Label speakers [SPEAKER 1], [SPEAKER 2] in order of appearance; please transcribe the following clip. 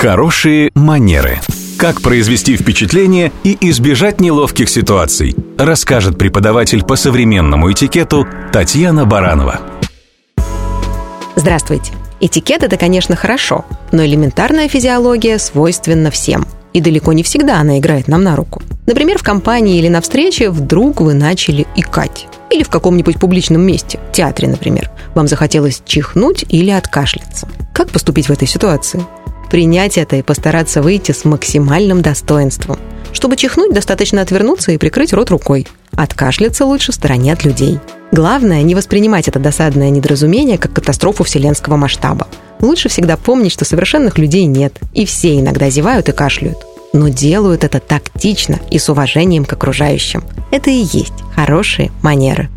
[SPEAKER 1] Хорошие манеры. Как произвести впечатление и избежать неловких ситуаций, расскажет преподаватель по современному этикету Татьяна Баранова.
[SPEAKER 2] Здравствуйте. Этикет это, конечно, хорошо, но элементарная физиология свойственна всем. И далеко не всегда она играет нам на руку. Например, в компании или на встрече вдруг вы начали икать. Или в каком-нибудь публичном месте, театре, например. Вам захотелось чихнуть или откашляться. Как поступить в этой ситуации? Принять это и постараться выйти с максимальным достоинством. Чтобы чихнуть, достаточно отвернуться и прикрыть рот рукой. Откашляться лучше в стороне от людей. Главное, не воспринимать это досадное недоразумение как катастрофу вселенского масштаба. Лучше всегда помнить, что совершенных людей нет, и все иногда зевают и кашляют. Но делают это тактично и с уважением к окружающим. Это и есть хорошие манеры.